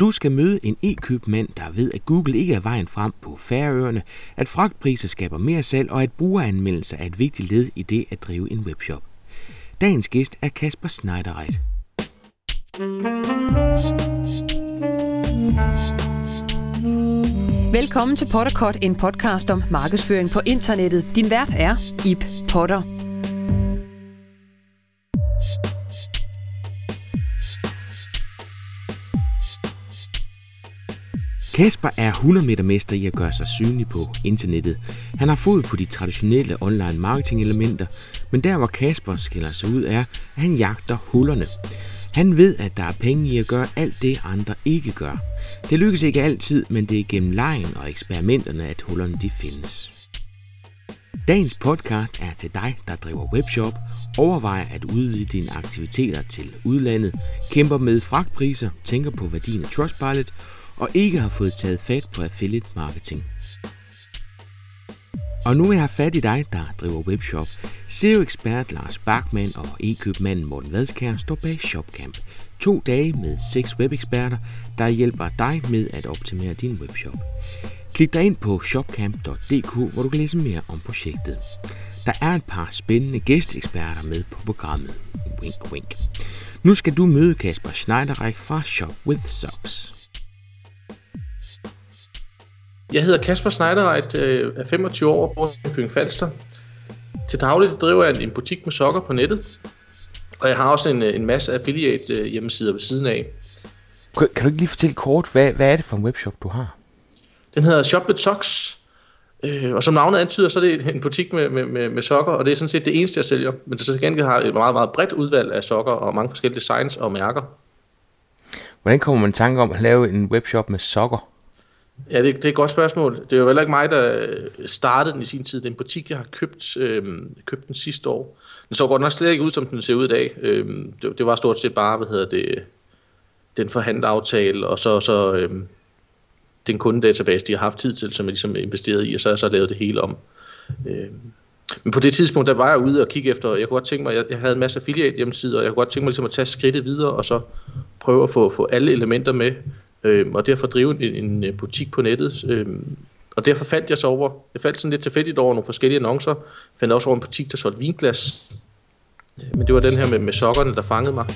Du skal møde en e-købmand, der ved, at Google ikke er vejen frem på færøerne, at fragtpriser skaber mere salg, og at brugeranmeldelser er et vigtigt led i det at drive en webshop. Dagens gæst er Kasper Schneiderreit. Velkommen til Potterkort, en podcast om markedsføring på internettet. Din vært er Ip Potter. Kasper er 100 meter mester i at gøre sig synlig på internettet. Han har fod på de traditionelle online marketing elementer, men der hvor Kasper skiller sig ud er, at han jagter hullerne. Han ved, at der er penge i at gøre alt det, andre ikke gør. Det lykkes ikke altid, men det er gennem lejen og eksperimenterne, at hullerne de findes. Dagens podcast er til dig, der driver webshop, overvejer at udvide dine aktiviteter til udlandet, kæmper med fragtpriser, tænker på værdien af Trustpilot og ikke har fået taget fat på affiliate marketing. Og nu er jeg fat i dig, der driver webshop. SEO-ekspert Lars Bachmann og e-købmanden Morten Vadskær står bag ShopCamp. To dage med seks webeksperter, der hjælper dig med at optimere din webshop. Klik dig ind på shopcamp.dk, hvor du kan læse mere om projektet. Der er et par spændende gæsteeksperter med på programmet. Wink, wink. Nu skal du møde Kasper Schneiderreich fra Shop with Socks. Jeg hedder Kasper Schneiderreit, øh, er 25 år og bor i København Falster. Til dagligt driver jeg en butik med sokker på nettet, og jeg har også en, en masse affiliate øh, hjemmesider ved siden af. Kan, kan du ikke lige fortælle kort, hvad, hvad er det for en webshop, du har? Den hedder Shop with Socks, øh, og som navnet antyder, så er det en butik med, med, med, med sokker, og det er sådan set det eneste, jeg sælger. Men det så gengæld har et meget, meget bredt udvalg af sokker og mange forskellige designs og mærker. Hvordan kommer man i tanke om at lave en webshop med sokker? Ja, det, det er et godt spørgsmål. Det er jo heller ikke mig, der øh, startede den i sin tid. Det er en butik, jeg har købt, øh, købt den sidste år. Den så godt nok slet ikke ud, som den ser ud i dag. Øh, det, det var stort set bare, hvad hedder det, den forhandleraftale, og så, så øh, den kundedatabase, de har haft tid til, som jeg ligesom investeret i, og så har jeg så lavet det hele om. Øh, men på det tidspunkt, der var jeg ude og kigge efter, jeg kunne godt tænke mig, jeg, jeg havde en masse affiliate hjemmesider, og jeg kunne godt tænke mig ligesom at tage skridtet videre, og så prøve at få, få alle elementer med, øh, og derfor drive en, en butik på nettet. Øh, og derfor faldt jeg så over, jeg faldt sådan lidt tilfældigt over nogle forskellige annoncer, fandt også over en butik, der solgte vinglas, øhm, men det var den her med, med sokkerne, der fangede mig.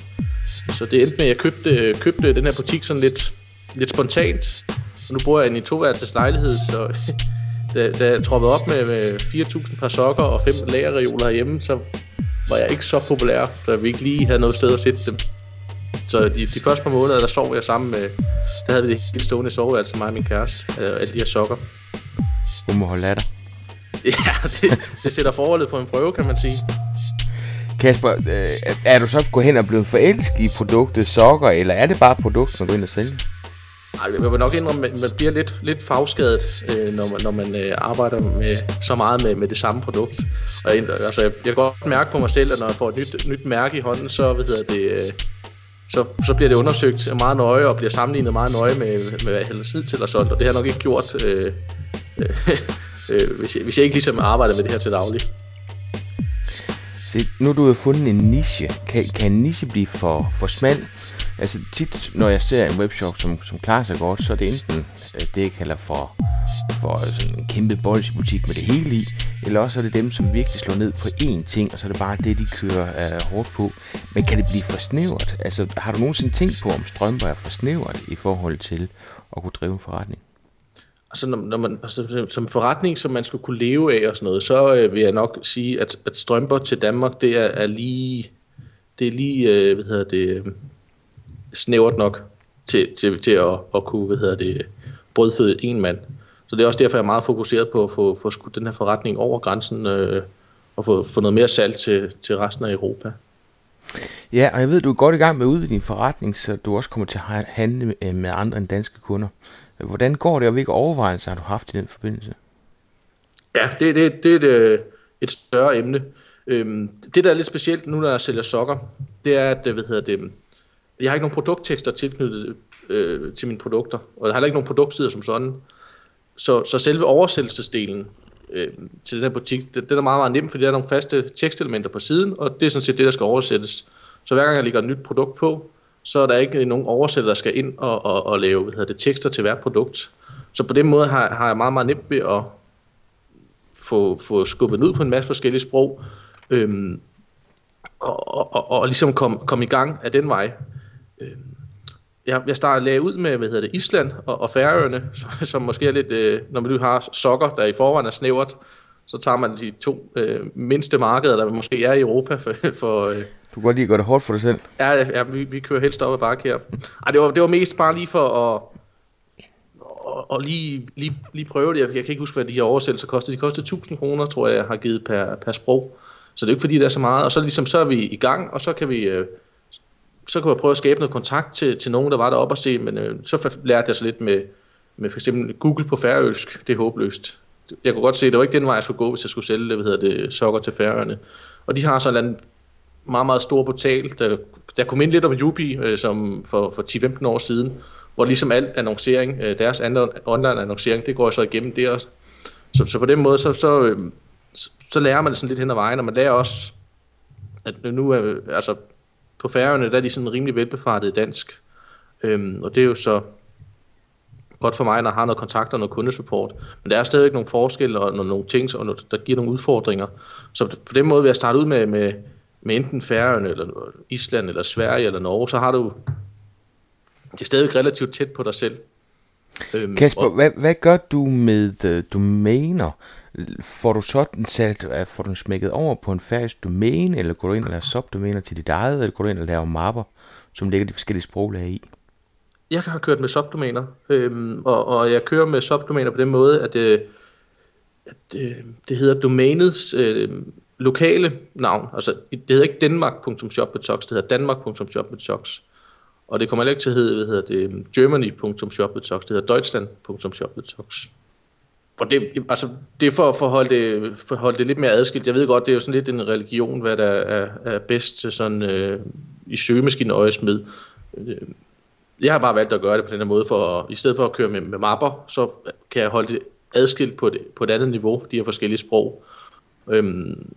Så det endte med, at jeg købte, købte den her butik sådan lidt, lidt spontant, og nu bor jeg i en toværelses lejlighed, så da, da jeg troppede op med, med 4.000 par sokker og fem lagerreoler herhjemme, så var jeg ikke så populær, så vi ikke lige havde noget sted at sætte dem. Så de, de første par måneder, der sov jeg sammen med, der havde vi det helt stående soveværelse, mig og min kæreste, øh, alle de her sokker. Hun må holde af dig. Ja, det, det sætter forholdet på en prøve, kan man sige. Kasper, øh, er du så gået hen og blevet forelsket i produktet sokker, eller er det bare produktet, man går ind og sælger? Ej, jeg vil nok indrømme, at man bliver lidt, lidt fagskadet, øh, når man, når man øh, arbejder med, så meget med, med det samme produkt. Og altså, jeg, jeg kan godt mærke på mig selv, at når jeg får et nyt, nyt mærke i hånden, så, ved jeg, det, øh, så, så bliver det undersøgt meget nøje og bliver sammenlignet meget nøje med, med hvad jeg til at solgt, og det har jeg nok ikke gjort, øh, øh, øh, hvis, jeg, hvis jeg ikke ligesom arbejder med det her til daglig. Se, nu du jo fundet en niche. Kan, kan en niche blive for, for smal? Altså tit, når jeg ser en webshop, som, som klarer sig godt, så er det enten øh, det, jeg kalder for, for sådan en kæmpe butik med det hele i, eller også er det dem, som virkelig slår ned på én ting, og så er det bare det, de kører uh, hårdt på. Men kan det blive for snævert? Altså, har du nogensinde tænkt på, om strømper er for snævert i forhold til at kunne drive en forretning? Altså, når, når man, altså, som forretning, som man skulle kunne leve af og sådan noget, så øh, vil jeg nok sige, at, at strømper til Danmark, det er, er lige, det er lige, øh, hvad hedder det, snævert nok til, til, til at, at kunne, hvad hedder det, brødføde en mand. Så det er også derfor, jeg er meget fokuseret på at få, få skudt den her forretning over grænsen øh, og få, få noget mere salg til, til resten af Europa. Ja, og jeg ved, du er godt i gang med at udvide din forretning, så du også kommer til at handle med andre end danske kunder. Hvordan går det, og hvilke overvejelser har du haft i den forbindelse? Ja, det, det, det er et, øh, et større emne. Øhm, det, der er lidt specielt nu, når jeg sælger sokker, det er, at hvad hedder det, jeg har ikke nogen produkttekster tilknyttet øh, til mine produkter, og jeg har heller ikke nogen produktsider som sådan. Så, så selve oversættelsesdelen øh, til den her butik, det, det er meget, meget nemt, fordi der er nogle faste tekstelementer på siden, og det er sådan set det, der skal oversættes. Så hver gang jeg lægger et nyt produkt på, så er der ikke nogen oversætter, der skal ind og, og, og lave hvad hedder det, tekster til hvert produkt. Så på den måde har, har jeg meget, meget nemt ved at få, få skubbet ud på en masse forskellige sprog, øhm, og, og, og, og ligesom komme kom i gang af den vej. Øhm, jeg, jeg startede lagde ud med, hvad hedder det, Island og, og Færøerne, som, som måske er lidt, øh, når man har sokker, der i forvejen er snævert, så tager man de to øh, mindste markeder, der måske er i Europa for... for øh, du kan godt lide at gøre det hårdt for dig selv. Ja, ja vi, vi kører helst op ad bakke her. Ej, det var, det var mest bare lige for at, og, og lige, lige, lige prøve det. Jeg, jeg kan ikke huske, hvad de her oversættelser kostede. De kostede 1000 kroner, tror jeg, jeg har givet per, per sprog. Så det er ikke fordi, det er så meget. Og så, ligesom, så er vi i gang, og så kan vi... Øh, så kunne jeg prøve at skabe noget kontakt til, til nogen, der var deroppe og se, men øh, så lærte jeg så lidt med, med for eksempel Google på færøsk. Det er håbløst. Jeg kunne godt se, at det var ikke den vej, jeg skulle gå, hvis jeg skulle sælge hvad hedder det, sokker til færøerne. Og de har sådan en meget, meget stor portal, der, der kom ind lidt om Yubi øh, som for, for 10-15 år siden, hvor ligesom al annoncering, øh, deres online annoncering, det går så igennem der også. Så, så på den måde, så, så, øh, så lærer man det sådan lidt hen ad vejen, og man lærer også, at nu er, altså på færøerne, der er de sådan rimelig velbefartet i dansk. Øhm, og det er jo så godt for mig, når jeg har noget kontakt og noget kundesupport. Men der er stadigvæk nogle forskelle og nogle, nogle ting, og noget, der giver nogle udfordringer. Så på den måde vil jeg starte ud med, med, med enten Færøerne, eller Island, eller Sverige, eller Norge, så har du det er stadig relativt tæt på dig selv. Øhm, Kasper, og, hvad, hvad gør du med uh, domæner? Får du sådan sat, øh, får du smækket over på en færdig domæne, eller går du ind og laver subdomæner til dit eget, eller går du ind og laver mapper, som ligger de forskellige sproglag i? Jeg har kørt med subdomæner, øhm, og, og jeg kører med subdomæner på den måde, at, øh, at øh, det hedder domænets øh, lokale navn. Altså, det hedder ikke danmark.shop.tox, det hedder danmark.shop.tox. Og det kommer heller ikke til at hedde, hvad hedder det, øhm, germany.shop.tox, det hedder deutschland.shop.tox. Og det, altså, det er for at forholde det, forholde det lidt mere adskilt. Jeg ved godt, det er jo sådan lidt en religion, hvad der er, er bedst til sådan, øh, i søgemaskinen øjes med. Øh, jeg har bare valgt at gøre det på den her måde, for at, i stedet for at køre med, med mapper, så kan jeg holde det adskilt på, det, på et andet niveau, de her forskellige sprog. Øhm,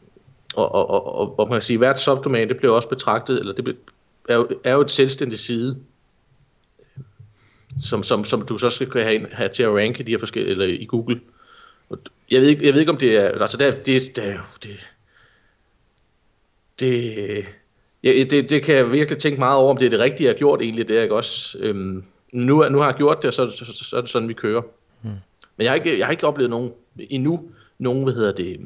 og, og, og, og man kan sige, at hvert subdomæne, det bliver også betragtet, eller det bliver, er, jo, er jo et selvstændigt side, som, som, som du så skal have, have til at ranke de her forskellige, eller i Google. Jeg ved ikke, jeg ved ikke om det er, altså det, det, det, det, det, ja, det, det kan jeg virkelig tænke meget over, om det er det rigtige, jeg har gjort egentlig, det er ikke også. Øhm, nu, nu har jeg gjort det, og så, så, så, så er det sådan, vi kører. Hmm. Men jeg har ikke, jeg har ikke oplevet nogen, endnu nogen, hvad hedder det,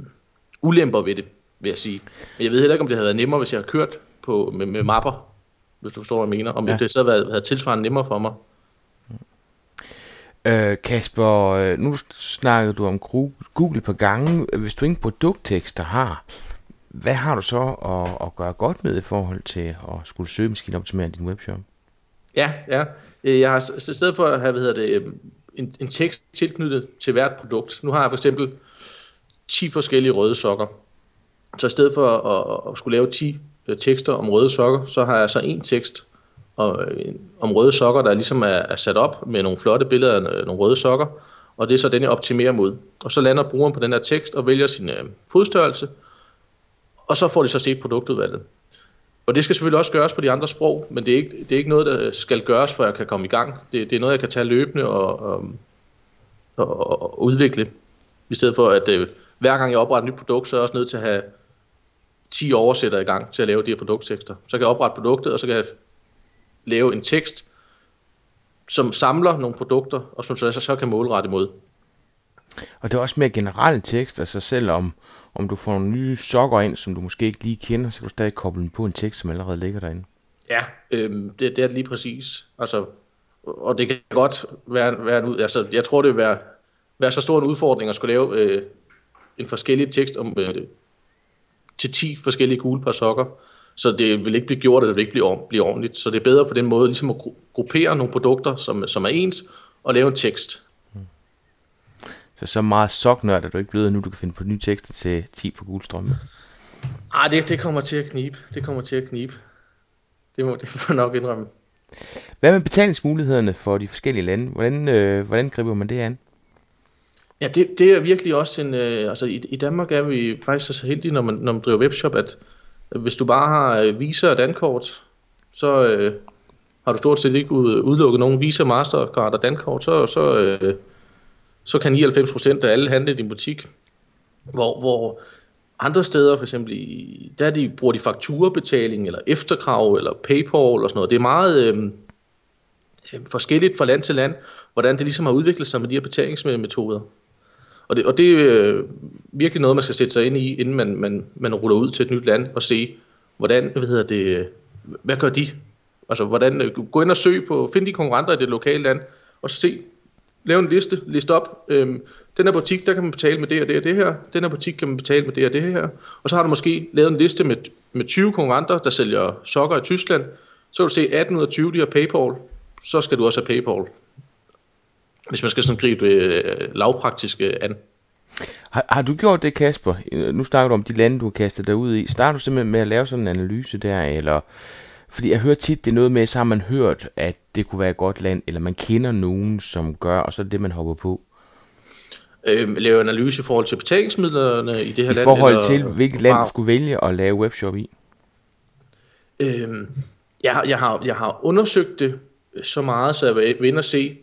ulemper ved det, vil jeg sige. Men jeg ved heller ikke, om det havde været nemmere, hvis jeg havde kørt på, med, med mapper, hvis du forstår, hvad jeg mener. Om ja. det så havde været tilsvarende nemmere for mig. Øh, Kasper, øh, nu snakkede du om Google på gange. Hvis du ingen produkttekster har, hvad har du så at, at gøre godt med i forhold til at skulle søge optimere din webshop? Ja, ja. Øh, jeg har i stedet for at have hvad hedder det, øhm, en, en tekst tilknyttet til hvert produkt. Nu har jeg for eksempel 10 forskellige røde sokker. Så i stedet for at, at skulle lave 10 øh, tekster om røde sokker, så har jeg så en tekst og, øh, om røde sokker, der ligesom er, er sat op med nogle flotte billeder af øh, nogle røde sokker, og det er så den, jeg optimerer mod. Og så lander brugeren på den her tekst og vælger sin øh, fodstørrelse, og så får de så set produktudvalget. Og det skal selvfølgelig også gøres på de andre sprog, men det er ikke, det er ikke noget, der skal gøres, for jeg kan komme i gang. Det, det er noget, jeg kan tage løbende og, og, og, og udvikle, i stedet for at øh, hver gang jeg opretter et nyt produkt, så er jeg også nødt til at have 10 oversætter i gang til at lave de her produkttekster. Så kan jeg oprette produktet, og så kan jeg lave en tekst, som samler nogle produkter, og som så, så kan målrette imod. Og det er også mere generelle tekst, altså selvom om du får nogle nye sokker ind, som du måske ikke lige kender, så kan du stadig koble den på en tekst, som allerede ligger derinde. Ja, øhm, det, det er det lige præcis. Altså, og det kan godt være, være en, altså, jeg tror, det vil være, være så stor en udfordring at skulle lave øh, en forskellig tekst om øh, til 10 forskellige gule par sokker. Så det vil ikke blive gjort, og det vil ikke blive, blive ordentligt. Så det er bedre på den måde ligesom at gruppere nogle produkter, som, som er ens, og lave en tekst. Så så meget soknørd er du ikke blevet nu, du kan finde på nye tekster til 10 på gule strømpe. Ej, det, det kommer til at knibe. Det kommer til at knibe. Det må, det må nok indrømme. Hvad med betalingsmulighederne for de forskellige lande? Hvordan, øh, hvordan griber man det an? Ja, det, det er virkelig også en... Øh, altså i, i Danmark er vi faktisk så heldige, når man, når man driver webshop, at hvis du bare har øh, Visa og Dankort, så, øh, har du stort set ikke udelukket nogen Visa, Mastercard og Dankort, så, så, øh, så kan 99% af alle handle i din butik. Hvor, hvor andre steder, for eksempel, i, der de, bruger de fakturabetaling, eller efterkrav, eller Paypal, og sådan noget. Det er meget øh, øh, forskelligt fra land til land, hvordan det ligesom har udviklet sig med de her betalingsmetoder. Og det, og det er virkelig noget, man skal sætte sig ind i, inden man, man, man ruller ud til et nyt land og se, hvordan, hvad hedder det, hvad gør de? Altså, hvordan, øh, gå ind og søg på, find de konkurrenter i det lokale land, og se, lave en liste, list op, øhm, den her butik, der kan man betale med det og det og det her, den her butik kan man betale med det og det her, og så har du måske lavet en liste med, med 20 konkurrenter, der sælger sokker i Tyskland, så vil du se 18 ud af 20, de har Paypal, så skal du også have Paypal. Hvis man skal sådan gribe det øh, lavpraktiske an. Har, har du gjort det, Kasper? Nu snakker du om de lande, du har kastet dig ud i. Starter du simpelthen med at lave sådan en analyse der, eller... Fordi jeg hører tit, det er noget med, så har man hørt, at det kunne være et godt land, eller man kender nogen, som gør, og så er det det, man hopper på. Øh, lave analyse i forhold til betalingsmidlerne i det her I land? I forhold eller, til, hvilket land du skulle vælge at lave webshop i? Øh, jeg, jeg, har, jeg har undersøgt det så meget, så jeg vil ind og se,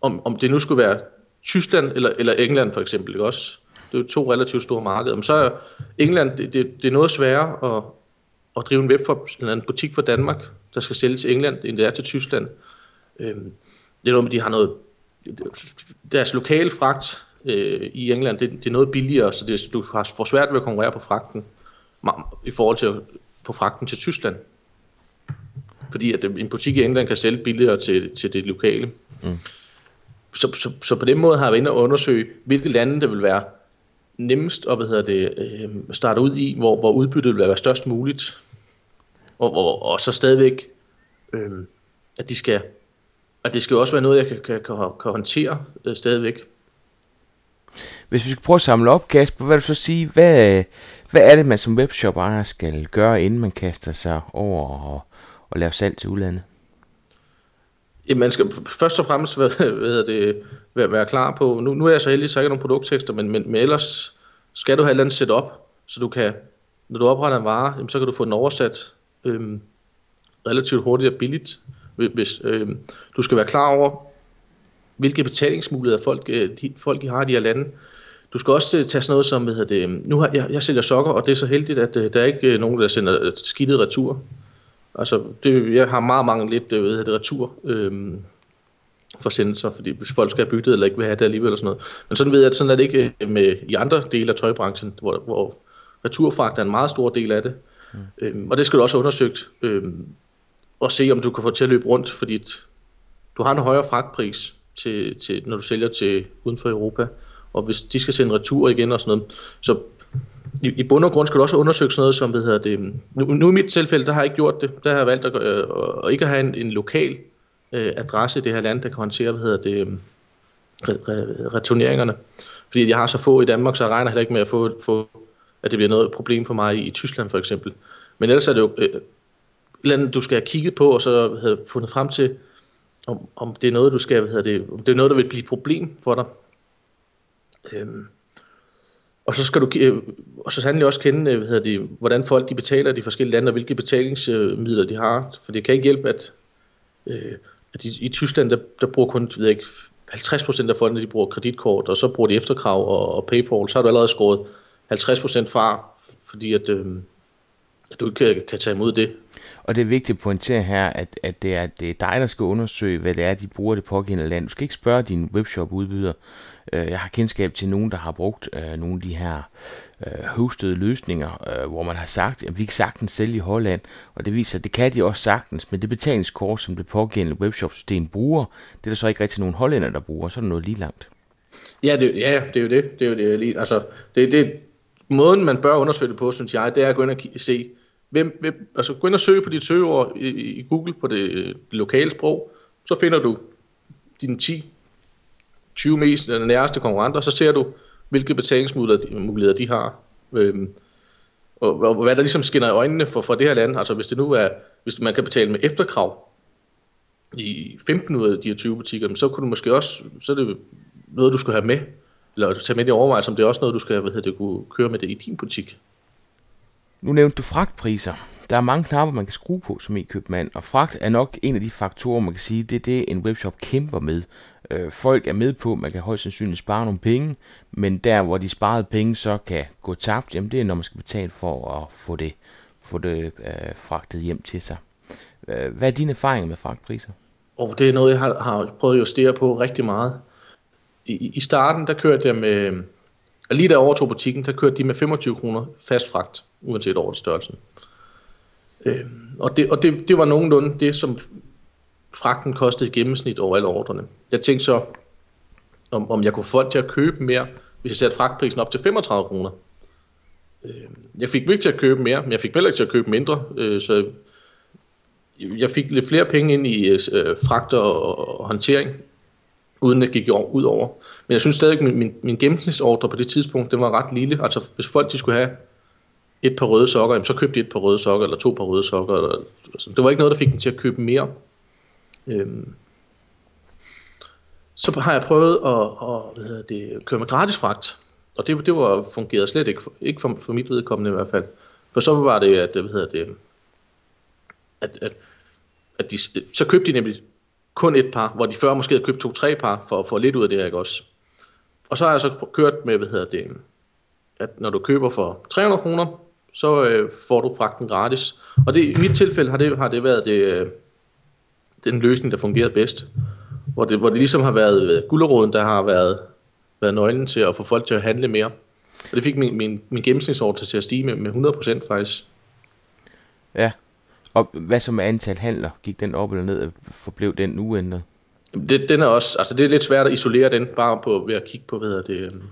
om, om det nu skulle være Tyskland eller, eller England for eksempel, ikke også? Det er jo to relativt store markeder. Men så er England, det, det, det er noget sværere at, at drive en webshop, eller en butik for Danmark, der skal sælge til England, end det er til Tyskland. Øhm, det er noget med, de har noget, deres lokale fragt øh, i England, det, det er noget billigere, så det, du har for svært ved at konkurrere på fragten, i forhold til at få fragten til Tyskland. Fordi at en butik i England kan sælge billigere til, til det lokale. Mm så, så, så på den måde har jeg været inde og undersøge, hvilke lande det vil være nemmest at hvad hedder det, øh, starte ud i, hvor, hvor udbyttet vil være størst muligt. Og, og, og så stadigvæk, øh, at de skal, at det skal også være noget, jeg kan, kan, kan, kan håndtere øh, stadigvæk. Hvis vi skal prøve at samle op, Kasper, hvad vil du så sige, hvad, hvad er det, man som webshop ejer skal gøre, inden man kaster sig over og, og lave salg til udlandet? Jamen, man skal først og fremmest hvad, hvad det, være, være klar på, nu, nu er jeg så heldig, så jeg ikke nogen produkttekster, men, men, men ellers skal du have et eller andet setup, så du kan, når du opretter en vare, jamen, så kan du få den oversat øhm, relativt hurtigt og billigt. Hvis, øhm, du skal være klar over, hvilke betalingsmuligheder folk, øh, de, folk de har i de her lande. Du skal også øh, tage sådan noget som, hvad hedder det, øhm, nu har jeg, jeg sælger sokker, og det er så heldigt, at øh, der er ikke øh, nogen, der sender øh, skidtet retur. Altså, det, jeg har meget mange lidt, øh, det, retur øh, forsendelser, fordi hvis folk skal have byttet eller ikke vil have det alligevel eller sådan noget. Men sådan ved jeg, at sådan er det ikke øh, med, i andre dele af tøjbranchen, hvor, hvor returfragt er en meget stor del af det. Mm. Øhm, og det skal du også undersøgt, øhm, og se om du kan få til at løbe rundt, fordi du har en højere fragtpris, til, til, når du sælger til uden for Europa, og hvis de skal sende retur igen og sådan noget, så i, i bund og grund skal du også undersøge sådan noget som, hvad hedder det, nu, nu i mit tilfælde, der har jeg ikke gjort det, der har jeg valgt at, øh, at ikke at have en, en lokal øh, adresse i det her land, der kan håndtere, hvad hedder det, øh, re, re, returneringerne. Fordi jeg har så få i Danmark, så jeg regner heller ikke med at få, få at det bliver noget problem for mig i, i Tyskland for eksempel. Men ellers er det jo øh, et du skal have kigget på, og så have fundet frem til, om, om det er noget, du skal, hvad hedder det, om det er noget, der vil blive et problem for dig. Øhm, og så skal du øh, og så sandelig også kende, øh, hvad hedder det, hvordan folk de betaler de forskellige lande, og hvilke betalingsmidler de har. For det kan ikke hjælpe, at, øh, at i, i Tyskland, der, der bruger kun ved ikke, 50% af folkene, de bruger kreditkort, og så bruger de efterkrav og, og Paypal, så har du allerede skåret 50% fra, fordi at, øh, at du ikke kan, kan tage imod det. Og det er vigtigt at pointere her, at, at det, er, det er dig, der skal undersøge, hvad det er, de bruger det pågældende land. Du skal ikke spørge din webshop-udbyder. Øh, jeg har kendskab til nogen, der har brugt øh, nogle af de her øh, hostede løsninger, hvor man har sagt, at vi kan sagtens sælge i Holland, og det viser, at det kan de også sagtens, men det betalingskort, som det pågældende webshop-system bruger, det er der så ikke rigtig nogen hollænder, der bruger, så er det noget lige langt. Ja, det, ja, det er jo det. Det er jo det lige. Altså, det, det, måden, man bør undersøge det på, synes jeg, det er at gå ind og se, hvem, hvem, altså gå ind og søg på dit søgeord i, i Google på det, øh, det lokale sprog, så finder du dine 10, 20 mest eller nærmeste konkurrenter, så ser du, hvilke betalingsmuligheder de har. Øhm, og, og, hvad der ligesom skinner i øjnene for, for det her land, altså hvis det nu er, hvis man kan betale med efterkrav i 15 ud af de her 20 butikker, så kunne du måske også, så er det noget, du skulle have med, eller tage med i overvejelse, om det er også noget, du skal hvad hedder det, kunne køre med det i din butik. Nu nævnte du fragtpriser. der er mange knapper, man kan skrue på som e-købmand, og fragt er nok en af de faktorer, man kan sige, det er det, en webshop kæmper med. Øh, folk er med på, at man kan højst sandsynligt spare nogle penge, men der, hvor de sparede penge så kan gå tabt, jamen det er, når man skal betale for at få det, få det øh, fragtet hjem til sig. Øh, hvad er dine erfaringer med fragtpriser? Og det er noget, jeg har, har prøvet at justere på rigtig meget. I, I starten, der kørte jeg med, lige da jeg overtog butikken, der kørte de med 25 kroner fast fragt, uanset over størrelsen. Øh, og det, og det, det var nogenlunde det, som fragten kostede i gennemsnit over alle ordrene. Jeg tænkte så, om, om jeg kunne få folk til at købe mere, hvis jeg satte fragtprisen op til 35 kroner. Øh, jeg fik ikke til at købe mere, men jeg fik heller ikke til at købe mindre, øh, så jeg fik lidt flere penge ind i øh, fragt og, og håndtering, uden at gik ud over. Men jeg synes stadig, at min, min, min gennemsnitsordre på det tidspunkt, den var ret lille. Altså hvis folk de skulle have et par røde sokker, jamen, så købte de et par røde sokker, eller to par røde sokker. Eller, altså, det var ikke noget, der fik dem til at købe mere. Øhm, så har jeg prøvet at, at hvad hedder det, køre med gratis fragt. Og det, det var fungerede slet ikke, ikke for, for mit vedkommende i hvert fald. For så var det, at, hvad hedder det, at, at, at de, så købte de nemlig kun et par, hvor de før måske havde købt to-tre par, for at få lidt ud af det her, ikke også? Og så har jeg så kørt med, hvad hedder det, at når du køber for 300 kroner, så øh, får du fragten gratis. Og det, i mit tilfælde har det, har det været det, øh, den løsning, der fungerede bedst. Hvor det, hvor det ligesom har været øh, gulderåden, der har været, været nøglen til at få folk til at handle mere. Og det fik min, min, min gennemsnitsordre til at stige med, med 100% faktisk. Ja, og hvad så med antal handler? Gik den op eller ned? Forblev den uændret? Det, den er også, altså det er lidt svært at isolere den bare på, ved at kigge på, hvad det, øhm,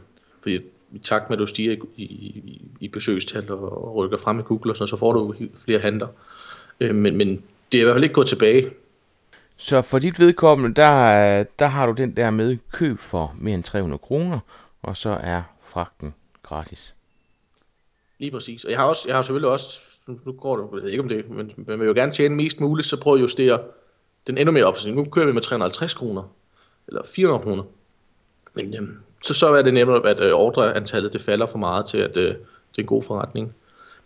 fordi i takt med, at du stiger i, i, i besøgstal og rykker frem i Google og sådan, så får du flere handler. Øh, men, men det er i hvert fald ikke gået tilbage. Så for dit vedkommende, der, der har du den der med køb for mere end 300 kroner, og så er fragten gratis. Lige præcis. Og jeg har, også, jeg har selvfølgelig også, nu går det, jeg ved ikke om det, men man vil jo gerne tjene mest muligt, så prøv at justere den endnu mere op. Så nu kører vi med 350 kroner, eller 400 kroner. Men øhm, så, så er det nemmere, at øh, ordreantallet det falder for meget til, at øh, det er en god forretning.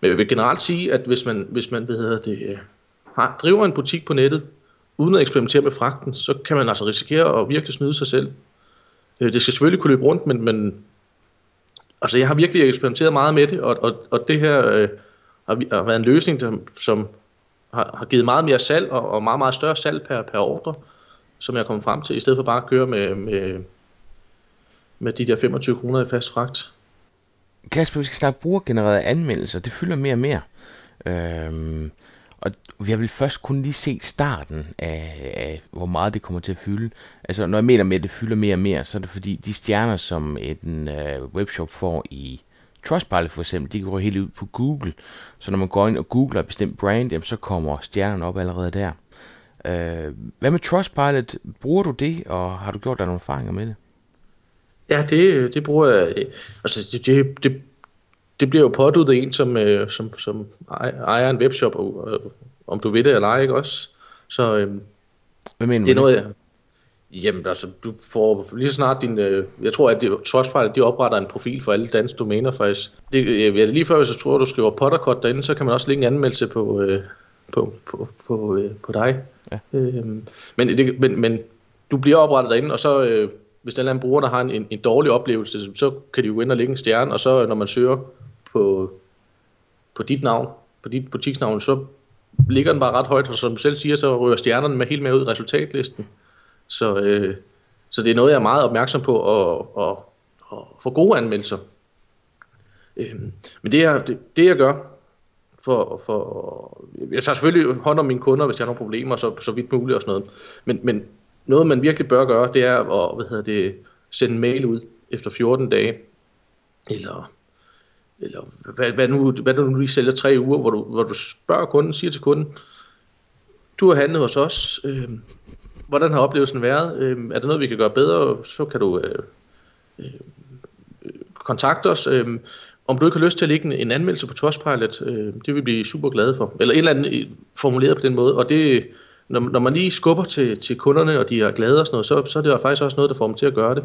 Men jeg vil generelt sige, at hvis man, hvis man hvad hedder det, øh, har, driver en butik på nettet, uden at eksperimentere med fragten, så kan man altså risikere at virkelig snyde sig selv. Øh, det skal selvfølgelig kunne løbe rundt, men, men altså jeg har virkelig eksperimenteret meget med det, og, og, og det her øh, har, har været en løsning, der, som har, har givet meget mere salg, og, og meget, meget større salg per, per ordre, som jeg er kommet frem til, i stedet for bare at køre med, med, med de der 25 kroner i fast fragt. Kasper, vi skal snakke brugergenererede anmeldelser. Det fylder mere og mere. Øhm, og jeg vil først kun lige se starten af, af, hvor meget det kommer til at fylde. Altså, når jeg mener med, at det fylder mere og mere, så er det fordi, de stjerner, som en øh, webshop får i Trustpilot for eksempel, de går helt ud på Google. Så når man går ind og googler et bestemt brand, jamen, så kommer stjernerne op allerede der. Uh, hvad med Trustpilot? Bruger du det, og har du gjort dig nogle erfaringer med det? Ja, det, det bruger jeg. Altså, det, det, det, det bliver jo påduttet en, som, øh, som, som ejer en webshop, og, øh, om du ved det eller ej, ikke også? Så øh, Hvad mener det er noget, jeg, Jamen, altså, du får lige snart din... Øh, jeg tror, at Trustpilot, de opretter en profil for alle danske domæner, faktisk. Det, øh, ja, lige før, hvis jeg tror, du skriver Pottercut derinde, så kan man også lægge en anmeldelse på, øh, på, på, på, øh, på dig. Ja. Øh, men, det, men, men du bliver oprettet derinde, og så... Øh, hvis der er en bruger, der har en, en dårlig oplevelse, så kan de jo ind og lægge en stjerne, og så når man søger på, på dit navn, på dit butiksnavn, så ligger den bare ret højt, og som du selv siger, så rører stjernerne med helt med ud i resultatlisten. Så, øh, så det er noget, jeg er meget opmærksom på at, at, at få gode anmeldelser. Øh, men det, jeg, det, det jeg gør, for, for, jeg tager selvfølgelig hånd om mine kunder, hvis jeg har nogle problemer, så, så vidt muligt og sådan noget. Men, men noget, man virkelig bør gøre, det er at hvad hedder det, sende en mail ud efter 14 dage, eller, eller hvad, hvad, nu, hvad nu lige sælger tre uger, hvor du, hvor du spørger kunden, siger til kunden, du har handlet hos os, øh, hvordan har oplevelsen været, øh, er der noget, vi kan gøre bedre, så kan du øh, øh, kontakte os, øh, om du ikke har lyst til at lægge en, en anmeldelse på Trustpilot, øh, det vil vi blive super glade for, eller et eller andet øh, formuleret på den måde, og det når, når man lige skubber til, til kunderne, og de er glade og sådan noget, så, så er det faktisk også noget, der får dem til at gøre det.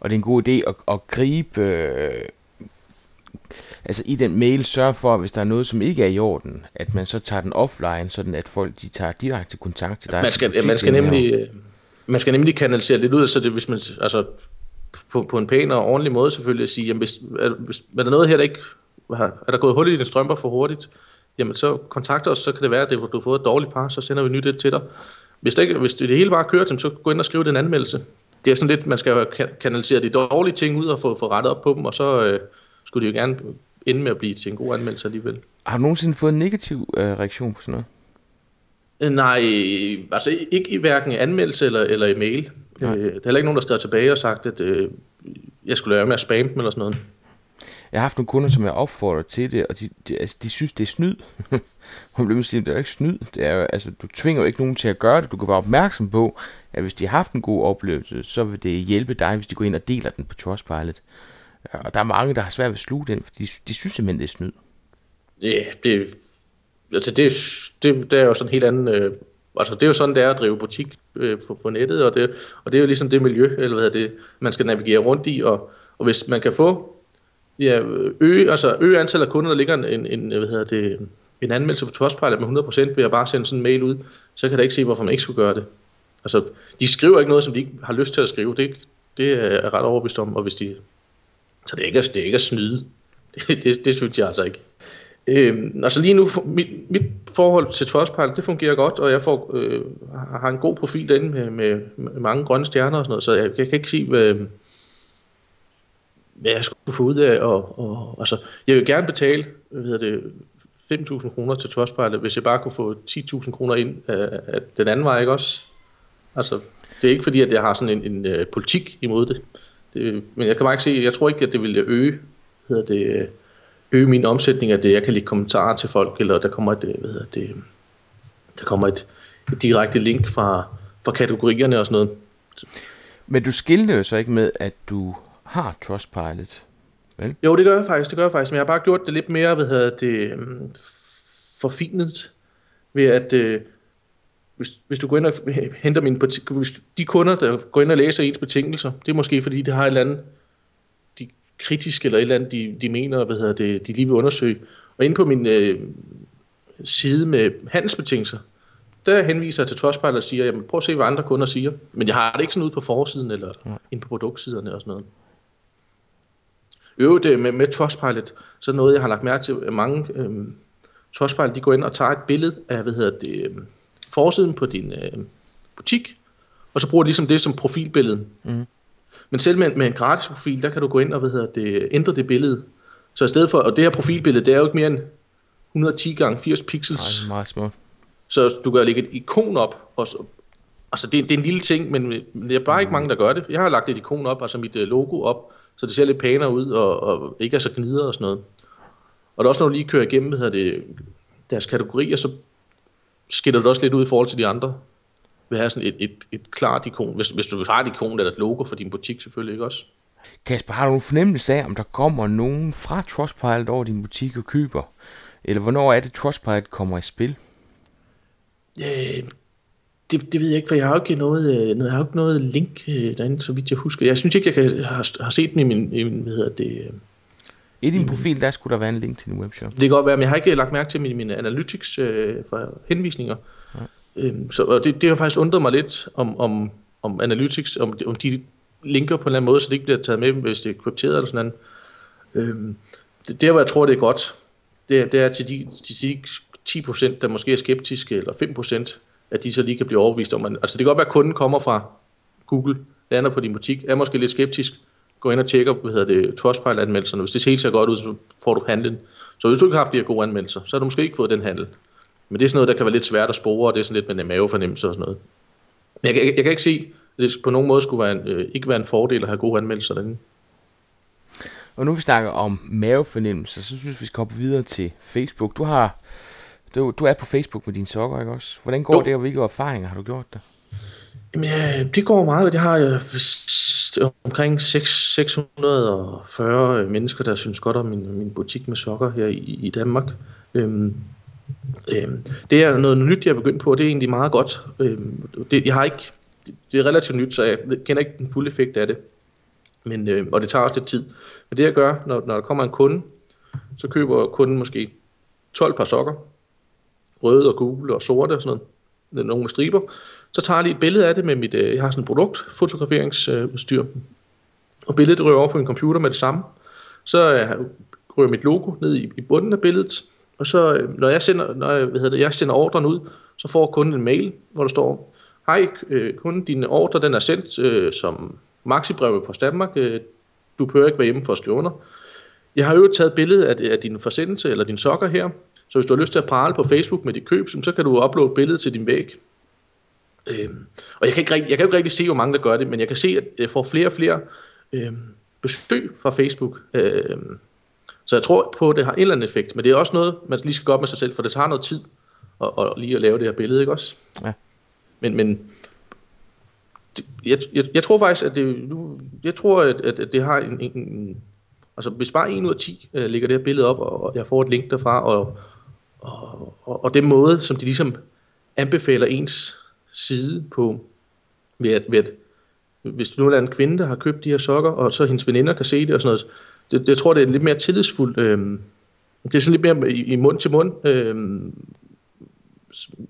Og det er en god idé at, at gribe... Øh, altså i den mail sørge for, hvis der er noget, som ikke er i orden, at man så tager den offline, sådan at folk de tager direkte kontakt til dig. Man skal, ja, man skal nemlig, man skal nemlig kanalisere lidt ud, så det, hvis man, altså, på, på en pæn og ordentlig måde selvfølgelig, at sige, jamen, hvis, er, hvis, er der noget her, der ikke er der gået hul i dine strømper for hurtigt, jamen så kontakter os, så kan det være, at du har fået et dårligt par, så sender vi nyt et til dig. Hvis det, ikke, hvis det, det hele bare kører, så gå ind og skriv den anmeldelse. Det er sådan lidt, man skal kanalisere de dårlige ting ud og få, få rettet op på dem, og så øh, skulle det jo gerne ende med at blive til en god anmeldelse alligevel. Har du nogensinde fået en negativ øh, reaktion på sådan noget? Øh, nej, altså ikke i hverken anmeldelse eller, eller i mail. Øh, der er heller ikke nogen, der skrev tilbage og sagt, at øh, jeg skulle lade med at spamme dem eller sådan noget. Jeg har haft nogle kunder, som jeg opfordrer til det, og de, de, altså, de synes, det er snyd. Hun bliver sige, det er jo ikke snyd. Det er jo, altså, du tvinger jo ikke nogen til at gøre det. Du kan være opmærksom på, at hvis de har haft en god oplevelse, så vil det hjælpe dig, hvis de går ind og deler den på Trustpilot. Og der er mange, der har svært ved at sluge den, for de, de synes simpelthen, det er snyd. Ja, det, altså det, det, det er jo sådan en helt anden... Øh, altså det er jo sådan, det er at drive butik øh, på, på nettet, og det, og det er jo ligesom det miljø, eller hvad det, man skal navigere rundt i, og, og hvis man kan få ja, øge, altså øge antallet af kunder, der ligger en, en, hvad hedder det, en anmeldelse på Trustpilot med 100% ved at bare sende sådan en mail ud, så kan der ikke se, hvorfor man ikke skulle gøre det. Altså, de skriver ikke noget, som de ikke har lyst til at skrive. Det, det er ret overbevist om, og hvis de... Så det er ikke, det er ikke at snyde. Det, det, det synes jeg altså ikke. Øhm, altså lige nu, mit, mit forhold til Trustpilot, det fungerer godt, og jeg får, øh, har en god profil derinde med, med, med mange grønne stjerner og sådan noget, så jeg, jeg kan ikke sige, hvad, hvad jeg skulle få ud af. Og, og, altså, jeg vil gerne betale hvad hedder det, 5.000 kroner til Trustpilot, hvis jeg bare kunne få 10.000 kroner ind af, af den anden vej, ikke også? Altså, det er ikke fordi, at jeg har sådan en, en uh, politik imod det det. Men jeg kan bare ikke se, jeg tror ikke, at det vil øge, hedder det, øge min omsætning af det. Jeg kan lægge kommentarer til folk, eller der kommer et, hvad hedder det, der kommer et, et direkte link fra, fra kategorierne og sådan noget. Men du skiller jo så ikke med, at du har Trustpilot, vel? Jo, det gør jeg faktisk, det gør jeg faktisk, men jeg har bare gjort det lidt mere, hvad hedder det, øhm, forfinet, ved at, øh, hvis, hvis du går ind og henter mine, hvis de kunder, der går ind og læser ens betingelser, det er måske fordi, det har et eller andet, de kritiske, eller et eller andet, de, de mener, hvad hedder det, de lige vil undersøge. Og inde på min øh, side med handelsbetingelser, der henviser jeg til Trustpilot og siger, jamen prøv at se, hvad andre kunder siger. Men jeg har det ikke sådan ud på forsiden, eller ja. ind på produktsiderne og sådan noget. Øvrigt med, med Trustpilot, så noget, jeg har lagt mærke til, at mange øhm, Trustpilot, de går ind og tager et billede af, hvad hedder det, øhm, forsiden på din øhm, butik, og så bruger de ligesom det som profilbillede. Mm. Men selv med, med en gratis profil, der kan du gå ind og hvad hedder det, ændre det billede. Så i stedet for, og det her profilbillede, det er jo ikke mere end 110 gange 80 pixels. Nej, meget småt. Så du kan lægge et ikon op, og så, altså det, det er en lille ting, men det er bare ikke mange, der gør det. Jeg har lagt et ikon op, altså mit øh, logo op, så det ser lidt pænere ud, og, og ikke er så gnider og sådan noget. Og der er også, når du lige kører igennem hvad det, deres kategorier, så skiller det også lidt ud i forhold til de andre. Vil have sådan et, et, et klart ikon, hvis, hvis du har et ikon eller et logo for din butik selvfølgelig, ikke også? Kasper, har du en fornemmelse af, om der kommer nogen fra Trustpilot over din butik og køber? Eller hvornår er det, Trustpilot kommer i spil? Øh, det, det ved jeg ikke, for jeg har jo ikke noget, øh, jeg har ikke noget link øh, derinde, så vidt jeg husker. Jeg synes ikke, jeg kan, har, har set den i min, i min hvad hedder det... I din profil, der skulle der være en link til din webshop. Det kan godt være, men jeg har ikke lagt mærke til mine, mine analytics øh, for henvisninger. Ja. Øhm, så og det, det har faktisk undret mig lidt om, om, om analytics, om, om de linker på en eller anden måde, så det ikke bliver taget med, hvis det er krypteret eller sådan noget. Øhm, det, der, hvor jeg tror, det er godt, det, det er til de, til de 10%, der måske er skeptiske, eller 5%, at de så lige kan blive overbevist om, at, altså det kan godt være, at kunden kommer fra Google, lander på din butik, er måske lidt skeptisk, gå ind og tjekker, hvad hedder det, Trustpilot-anmeldelserne. Hvis det helt ser godt ud, så får du handlen. Så hvis du ikke har haft de her gode anmeldelser, så har du måske ikke fået den handel. Men det er sådan noget, der kan være lidt svært at spore, og det er sådan lidt med en mavefornemmelse og sådan noget. Men jeg, jeg, jeg kan ikke se, at det på nogen måde skulle være en, øh, ikke være en fordel at have gode anmeldelser derinde. Og nu vi snakker om mavefornemmelse, så synes vi, vi skal hoppe videre til Facebook. Du har du, du er på Facebook med dine sokker, ikke også? Hvordan går jo. det, og hvilke erfaringer har du gjort der? Jamen, ja, det går meget. Jeg har øh, omkring 6, 640 øh, mennesker, der synes godt om min, min butik med sokker her i, i Danmark. Øhm, øhm, det er noget nyt, jeg er begyndt på, og det er egentlig meget godt. Øhm, det, jeg har ikke, det er relativt nyt, så jeg kender ikke den fulde effekt af det. Men, øh, og det tager også lidt tid. Men det jeg gør, når, når der kommer en kunde, så køber kunden måske 12 par sokker, røde og gule og sorte og sådan noget, nogle med striber. Så tager jeg lige et billede af det med mit, øh, jeg har sådan et produktfotograferingsudstyr, og billedet rører over på min computer med det samme. Så øh, ryger rører mit logo ned i, i bunden af billedet, og så øh, når jeg sender, når jeg, hvad hedder det, jeg sender ordren ud, så får kunden en mail, hvor der står, hej kunden, din ordre den er sendt øh, som maxibrev på Danmark, øh, du behøver ikke være hjemme for at skrive under. Jeg har jo taget billede af, af din forsendelse eller din sokker her, så hvis du har lyst til at prale på Facebook med dit køb, så kan du uploade billedet til din væg. Øhm, og jeg kan, ikke, jeg kan jo ikke rigtig se, hvor mange der gør det, men jeg kan se, at jeg får flere og flere øhm, besøg fra Facebook. Øhm, så jeg tror på, at det har en eller anden effekt, men det er også noget, man lige skal gøre med sig selv, for det tager noget tid at, at lige at lave det her billede, ikke også? Ja. Men, men jeg, jeg, jeg tror faktisk, at det, nu, jeg tror, at, at det har en, en, altså hvis bare en ud af 10 uh, lægger det her billede op, og jeg får et link derfra, og, og, og, og den måde, som de ligesom anbefaler ens side på, ved at, ved at hvis nu er en kvinde, der har købt de her sokker, og så hendes veninder kan se det og sådan noget, det, jeg tror, det er lidt mere tillidsfuldt. Øh, det er sådan lidt mere i, i mund til mund øh,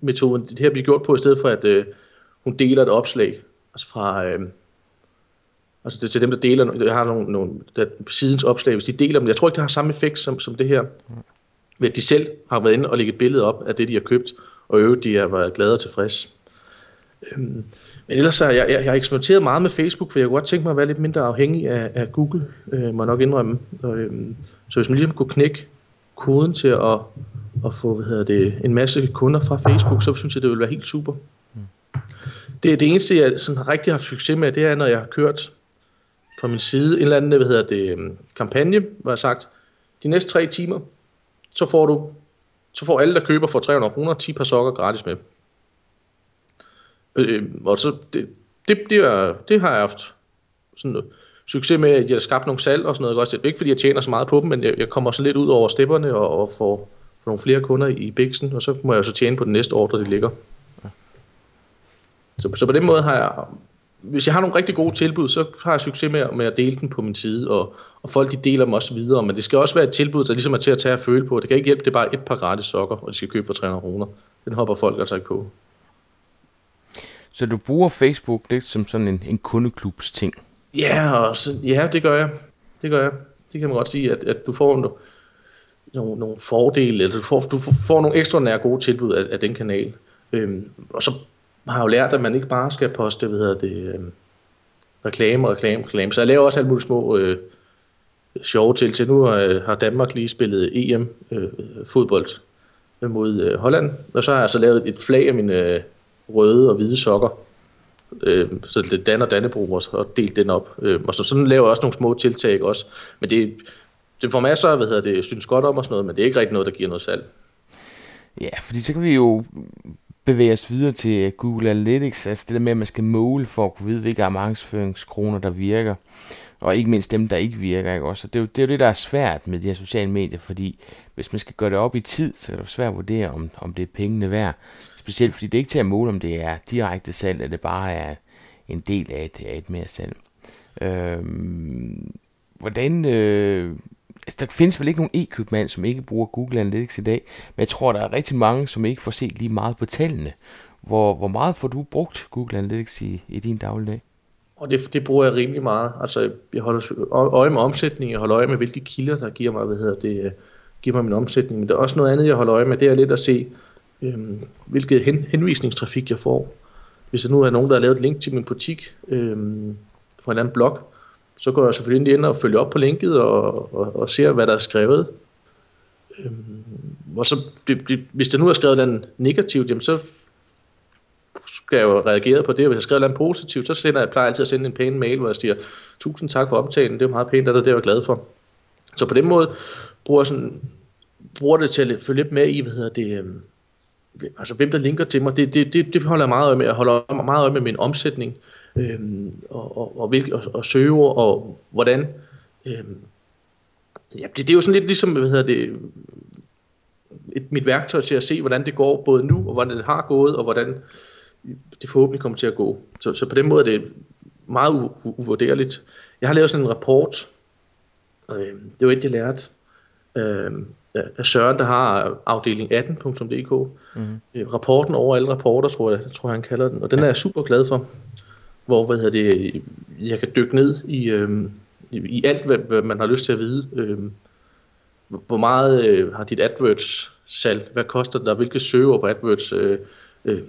metoden, det her bliver gjort på, i stedet for at øh, hun deler et opslag altså fra, øh, altså det er til dem, der deler, jeg har nogle, nogle der, sidens opslag, hvis de deler dem, jeg tror ikke, det har samme effekt som, som det her, mm ved at de selv har været inde og lægge et billede op af det, de har købt, og øvrigt, de har været glade og tilfredse. Øhm, men ellers har jeg, jeg, jeg har eksperimenteret meget med Facebook, for jeg kunne godt tænke mig at være lidt mindre afhængig af, af Google, øh, må jeg nok indrømme. Og, øhm, så hvis man ligesom kunne knække koden til at, at få hvad hedder det, en masse kunder fra Facebook, så synes jeg, det ville være helt super. Det, det eneste, jeg sådan rigtig har haft succes med, det er, når jeg har kørt fra min side en eller anden hvad hedder det, øhm, kampagne, hvor jeg har sagt, de næste tre timer, så får du så får alle, der køber for 300 kroner, 10 par sokker gratis med. Øh, og så, det, det, det, er, det har jeg haft sådan noget, succes med, at jeg har skabt nogle salg og sådan noget. Også. Det er ikke, fordi jeg tjener så meget på dem, men jeg, jeg kommer så lidt ud over stepperne og, og får, får nogle flere kunder i Bixen, og så må jeg så tjene på den næste ordre, det ligger. Så, så på den måde har jeg, hvis jeg har nogle rigtig gode tilbud, så har jeg succes med, med at dele den på min side, og, og folk de deler dem også videre, men det skal også være et tilbud, der ligesom er til at tage og føle på. Det kan ikke hjælpe, det er bare et par gratis sokker, og de skal købe for 300 kroner. Den hopper folk altså ikke på. Så du bruger Facebook lidt som sådan en, en kundeklubs ting? Ja, og så, ja, det gør jeg. Det gør jeg. Det kan man godt sige, at, at du får nogle, nogle, nogle fordele, eller du får, du får nogle ekstraordinære gode tilbud af, af den kanal. Øhm, og så har jo lært, at man ikke bare skal poste, hvad hedder det, øh, reklame, reklame, reklame. Så jeg laver også alle mulige små øh, sjove til. Til nu øh, har Danmark lige spillet EM-fodbold øh, mod øh, Holland, og så har jeg så lavet et flag af mine øh, røde og hvide sokker, øh, så det danner Dannebro og delt den op. Øh, og så sådan laver jeg også nogle små tiltag også. Men det, det får masser af, hvad hedder det, synes godt om og sådan noget, men det er ikke rigtig noget, der giver noget salg. Ja, fordi så kan vi jo bevæge os videre til øh, Google Analytics, altså det der med, at man skal måle for at kunne vide, hvilke markedsføringskroner, der virker, og ikke mindst dem, der ikke virker. Ikke? Også. Det, er jo, det er jo det, der er svært med de her sociale medier, fordi hvis man skal gøre det op i tid, så er det jo svært at vurdere, om, om det er pengene værd. Specielt fordi det er ikke til at måle, om det er direkte salg, eller det bare er en del af et, af et mere salg. Øhm, hvordan, øh, altså, der findes vel ikke nogen e-købmand, som ikke bruger Google Analytics i dag, men jeg tror, der er rigtig mange, som ikke får set lige meget på tallene. Hvor, hvor meget får du brugt Google Analytics i, i din dagligdag? Og det, det bruger jeg rimelig meget. Altså, jeg holder øje med omsætning, jeg holder øje med, hvilke kilder, der giver mig, hvad hedder det, øh, giver mig min omsætning. Men der er også noget andet, jeg holder øje med, det er lidt at se, øhm, hvilket hen, henvisningstrafik jeg får. Hvis der nu er nogen, der har lavet et link til min butik øhm, på en anden blog, så går jeg selvfølgelig ind og følger op på linket og, og, og ser, hvad der er skrevet. Øhm, og så, det, det, hvis der nu er skrevet noget negativt, jamen så skal jeg jo reagere på det. Hvis jeg skriver noget positivt, så sender jeg, plejer altid at sende en pæn mail, hvor jeg siger, tusind tak for omtalen, det er meget pænt, det er jeg er glad for. Så på den måde bruger jeg, sådan, bruger det til at følge lidt med i, hvad hedder det, øhm, altså hvem der linker til mig, det, det, det, det holder jeg meget øje med. Jeg holder meget øje med min omsætning, øhm, og, og, og, og, og søgeord, og hvordan... Øhm, ja, det, det er jo sådan lidt ligesom, hvad hedder det, et, mit værktøj til at se, hvordan det går både nu, og hvordan det har gået, og hvordan det forhåbentlig kommer til at gå. Så, så på den måde er det meget u- uvurderligt. Jeg har lavet sådan en rapport, øh, det var et, jeg lærte øh, af Søren, der har afdeling 18.dk. Mm. Rapporten over alle rapporter, tror jeg, tror jeg, han kalder den. Og den er jeg super glad for. Hvor hvad hedder det, jeg kan dykke ned i, øh, i, i alt, hvad, hvad man har lyst til at vide. Øh, hvor meget øh, har dit AdWords salg? Hvad koster det der? Hvilke søger på AdWords øh, øh,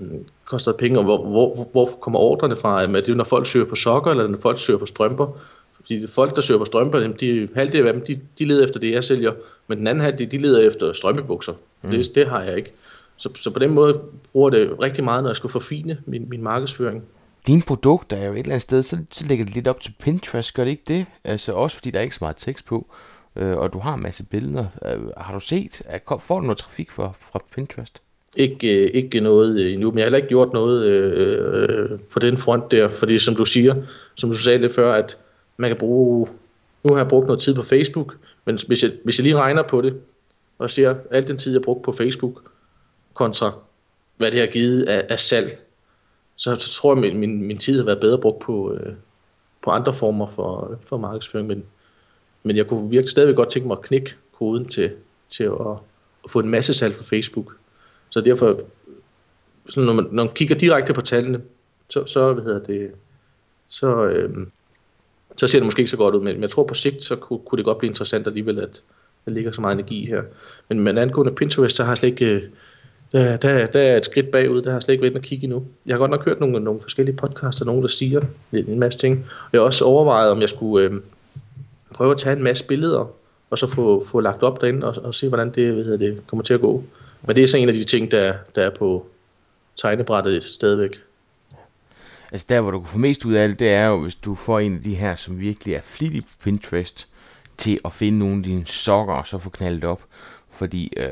koster det penge? Og hvor, hvor, hvor kommer ordrene fra? Er det når folk søger på sokker, eller når folk søger på strømper? Fordi folk, der søger på strømper, de, halvdelen af dem, de, de leder efter det, jeg sælger. Men den anden halvdel, de leder efter strømpebukser. Mm. Det, det har jeg ikke. Så, så på den måde bruger det rigtig meget, når jeg skal forfine min, min markedsføring. Dine produkter er jo et eller andet sted, så, så lægger det lidt op til Pinterest, gør det ikke det? Altså også fordi der er ikke så meget tekst på, øh, og du har en masse billeder. Øh, har du set, at, får du noget trafik fra, fra Pinterest? Ikke, øh, ikke noget øh, endnu, men jeg har heller ikke gjort noget øh, øh, på den front der, fordi som du siger, som du sagde lidt før, at man kan bruge, nu har jeg brugt noget tid på Facebook, men hvis jeg, hvis jeg lige regner på det, og ser al den tid, jeg har brugt på Facebook, kontra hvad det har givet af, af salg, så, så tror jeg, at min, min, min tid har været bedre brugt på, øh, på andre former for, for markedsføring, men, men jeg kunne virkelig stadigvæk godt tænke mig at knække koden til, til at, at få en masse salg på Facebook. Så derfor, så når, man, når man kigger direkte på tallene, så, så hvad hedder det, så, øh, så ser det måske ikke så godt ud, men jeg tror på sigt, så kunne, kunne det godt blive interessant alligevel, at der ligger så meget energi her. Men, men angående Pinterest, så har jeg slet ikke, øh, der, der, der er et skridt bagud, der har jeg slet ikke været at kigge endnu. Jeg har godt nok hørt nogle, nogle forskellige podcasts, og nogen, der siger en masse ting. Jeg har også overvejet, om jeg skulle øh, prøve at tage en masse billeder, og så få, få lagt op derinde, og, og se, hvordan det, hvad hedder det kommer til at gå. Men det er så en af de ting, der, der er på tegnebrættet stadigvæk. Altså der, hvor du kan få mest ud af det, det er jo, hvis du får en af de her, som virkelig er flittig på Pinterest, til at finde nogle af dine sokker, og så få knaldet op. Fordi øh,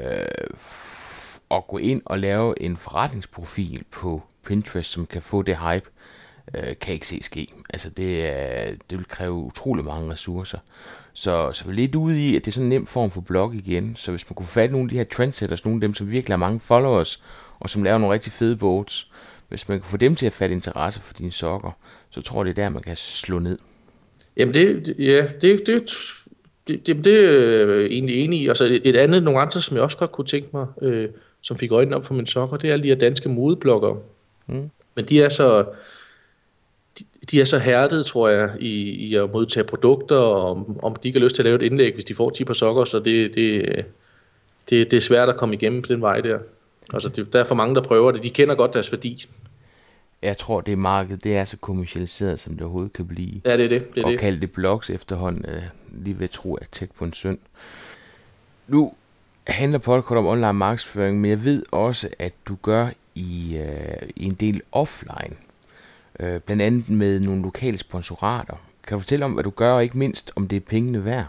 at gå ind og lave en forretningsprofil på Pinterest, som kan få det hype, øh, kan ikke se ske. Altså det, er, det vil kræve utrolig mange ressourcer. Så, så vi er lidt ude i, at det er sådan en nem form for blog igen. Så hvis man kunne få fat i nogle af de her trendsetters, nogle af dem, som virkelig har mange followers, og som laver nogle rigtig fede boards, hvis man kan få dem til at fatte interesse for dine sokker, så tror jeg, det er der, man kan slå ned. Jamen det, ja, det, det, det, det, det er jeg egentlig enig i. Og så et, et andet, nogle andre, som jeg også godt kunne tænke mig, øh, som fik øjnene op for mine sokker, det er alle de her danske modebloggere. Mm. Men de er så, de, de er så hærdet, tror jeg, i, i at modtage produkter, og om, om de ikke har lyst til at lave et indlæg, hvis de får 10 par sokker, så det, det, det, det er svært at komme igennem på den vej der. Altså, det, der er for mange, der prøver det. De kender godt deres værdi. Jeg tror, det marked, det er så kommersialiseret, som det overhovedet kan blive. Ja, det er det. det, er og det. kalde det blogs efterhånden, øh, lige ved at tro, er tæt på en synd. Nu handler podcast om online markedsføring, men jeg ved også, at du gør i, øh, i en del offline. Øh, blandt andet med nogle lokale sponsorater. Kan du fortælle om, hvad du gør, og ikke mindst, om det er pengene værd?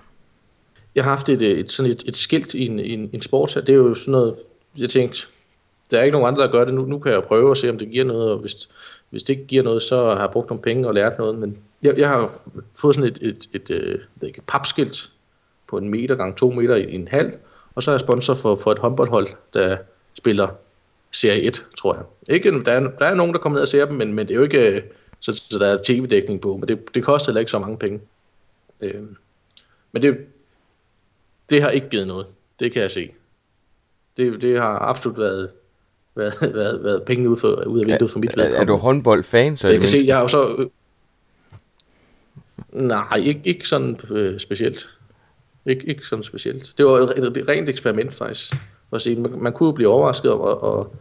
Jeg har haft et, øh, et, sådan et, et skilt i en, en, en sports Det er jo sådan noget, jeg tænkte, der er ikke nogen andre, der gør det. Nu, nu kan jeg prøve at se, om det giver noget, og hvis, hvis det ikke giver noget, så har jeg brugt nogle penge og lært noget. Men jeg, jeg har fået sådan et, et, et, øh, et, et papskilt på en meter gange to meter i en halv, og så er jeg sponsor for, for et håndboldhold, der spiller Serie 1, tror jeg. Ikke, der, er, der er nogen, der kommer ned og ser dem, men, men det er jo ikke, så, så der er tv-dækning på, men det, det koster heller ikke så mange penge. Øh, men det, det har ikke givet noget, det kan jeg se. Det, det har absolut været været, været, været penge ud, for, ud af vinduet for mit vedkommende. Er, er du håndboldfan? Så jeg kan se, jeg har jo så... Øh, nej, ikke, ikke sådan øh, specielt. Ikke, ikke sådan specielt. Det var et, et rent eksperiment faktisk. At se, man, man kunne jo blive overrasket over, og,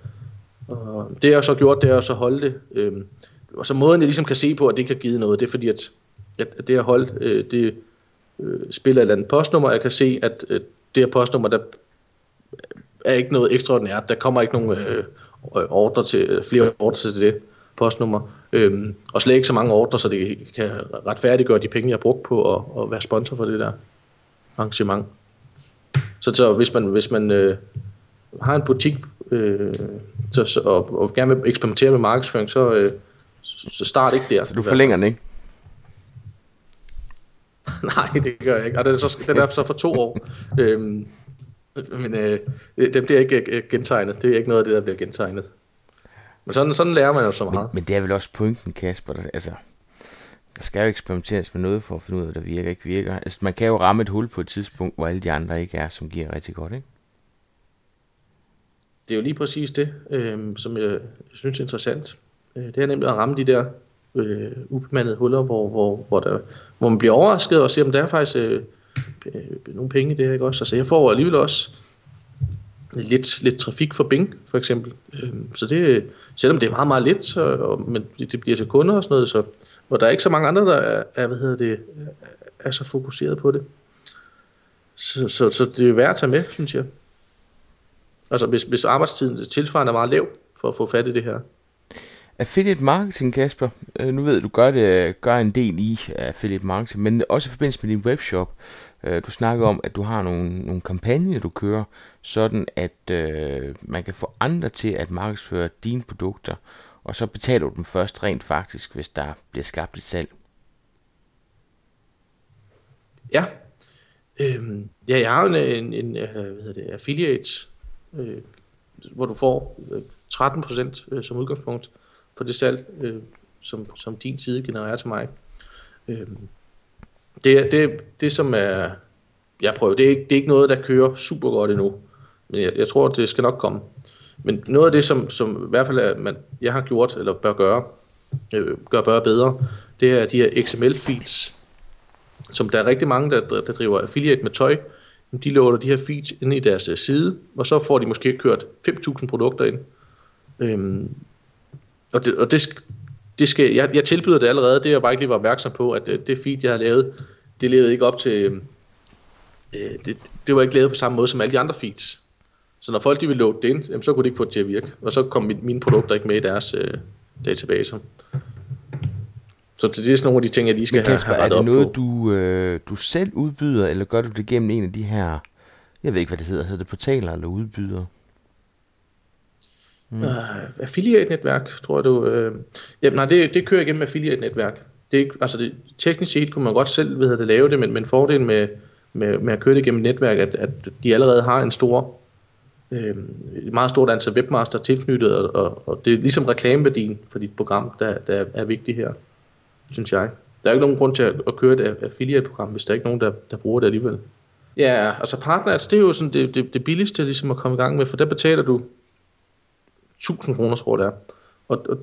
og det jeg så gjort, det er at så holde det. Øhm, og så måden jeg ligesom kan se på, at det kan give noget, det er fordi, at, at det jeg holdt, øh, det øh, spiller et eller andet postnummer. Jeg kan se, at øh, det her postnummer, der er ikke noget ekstraordinært. Der kommer ikke nogen øh, ordre til, øh, flere ordre til det postnummer. Øhm, og slet ikke så mange ordre, så det kan retfærdiggøre de penge, jeg har brugt på at, at være sponsor for det der arrangement. Så, så hvis man, hvis man øh, har en butik øh, så, så, og, og gerne vil eksperimentere med markedsføring, så, øh, så, så start ikke der. Så du forlænger den ikke? Nej, det gør jeg ikke. Og den er så, den er så for to år. øhm, men øh, det bliver ikke øh, gentegnet. Det er ikke noget af det, der bliver gentegnet. Men sådan, sådan lærer man jo så meget. Men, men det er vel også pointen, Kasper. Altså, der skal jo eksperimenteres med noget for at finde ud af, hvad der virker ikke virker. Altså, man kan jo ramme et hul på et tidspunkt, hvor alle de andre ikke er, som giver rigtig godt, ikke? Det er jo lige præcis det, øh, som jeg synes er interessant. Øh, det er nemlig at ramme de der øh, ubemandede huller, hvor, hvor, hvor, der, hvor man bliver overrasket og ser, om der er faktisk øh, øh, nogle penge i det her, ikke også? Altså jeg får alligevel også lidt, lidt trafik for Bing, for eksempel. Øh, så det, selvom det er meget, meget lidt, så, og, men det bliver til kunder og sådan noget, så, hvor der er ikke så mange andre, der er, er, hvad hedder det, er så fokuseret på det. Så, så, så det er værd at tage med, synes jeg. Altså hvis, hvis arbejdstiden tilsvarende er meget lav for at få fat i det her. Affiliate marketing, Kasper. Øh, nu ved du, gør, det, gør en del i affiliate marketing, men også i forbindelse med din webshop. Øh, du snakker om, at du har nogle, nogle kampagner, du kører, sådan at øh, man kan få andre til at markedsføre dine produkter, og så betaler du dem først rent faktisk, hvis der bliver skabt et salg. Ja, øhm, ja jeg har en, en, en øh, hvad hedder det, affiliate, øh, hvor du får øh, 13% øh, som udgangspunkt på det salg, øh, som, som din side genererer til mig. Øhm, det, det, det som er, jeg prøver, det er, ikke, det er ikke noget, der kører super godt endnu, men jeg, jeg tror, det skal nok komme. Men noget af det, som, som i hvert fald er, man, jeg har gjort, eller bør gøre, øh, gør bør bedre, det er de her XML-feeds, som der er rigtig mange, der, der driver affiliate med tøj, de loader de her feeds ind i deres øh, side, og så får de måske kørt 5.000 produkter ind. Øhm, og det, og det, det skal, jeg, jeg tilbyder det allerede, det er jeg bare ikke lige var opmærksom på, at det, det feed, jeg har lavet, det levede ikke op til, øh, øh, det, det var ikke lavet på samme måde som alle de andre feeds. Så når folk de ville load det ind, jamen, så kunne de ikke få det til at virke, og så kom mine, mine produkter ikke med i deres øh, databaser. Så det, er sådan nogle af de ting, jeg lige skal Men Kasper, have, have er det noget, på. du, øh, du selv udbyder, eller gør du det gennem en af de her, jeg ved ikke, hvad det hedder, hedder det portaler eller udbyder? Mm. Uh, affiliate-netværk, tror jeg du... Øh, jamen nej, det, det kører igennem affiliate-netværk. Det er ikke, altså det, teknisk set kunne man godt selv ved det, lave det, men, men fordelen med, med, med at køre det gennem netværk, at, at de allerede har en stor, øh, et meget stort antal webmaster tilknyttet, og, og, og det er ligesom reklameværdien for dit program, der, der er vigtig her, synes jeg. Der er ikke nogen grund til at, at køre et affiliate-program, hvis der er ikke nogen, der, der bruger det alligevel. Ja, altså partners, det er jo sådan det, det, det billigste ligesom at komme i gang med, for der betaler du 1000 kroner, tror jeg det er. Og, og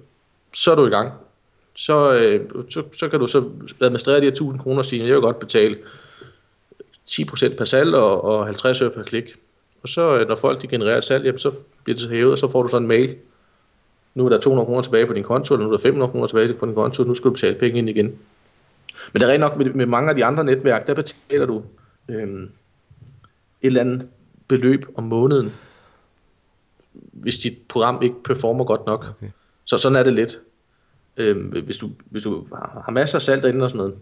så er du i gang. Så, øh, så, så kan du så administrere de her 1000 kroner og sige, jeg vil godt betale 10% per salg og, og 50 øre per klik. Og så øh, når folk de genererer et salg, jamen, så bliver det så hævet, og så får du sådan en mail. Nu er der 200 kroner tilbage på din konto, eller nu er der 500 kroner tilbage på din konto, nu skal du betale penge ind igen. Men det er rent nok med, med mange af de andre netværk, der betaler du øh, et eller andet beløb om måneden hvis dit program ikke performer godt nok. Okay. Så sådan er det lidt. Øhm, hvis, du, hvis du har masser af salg derinde og sådan noget,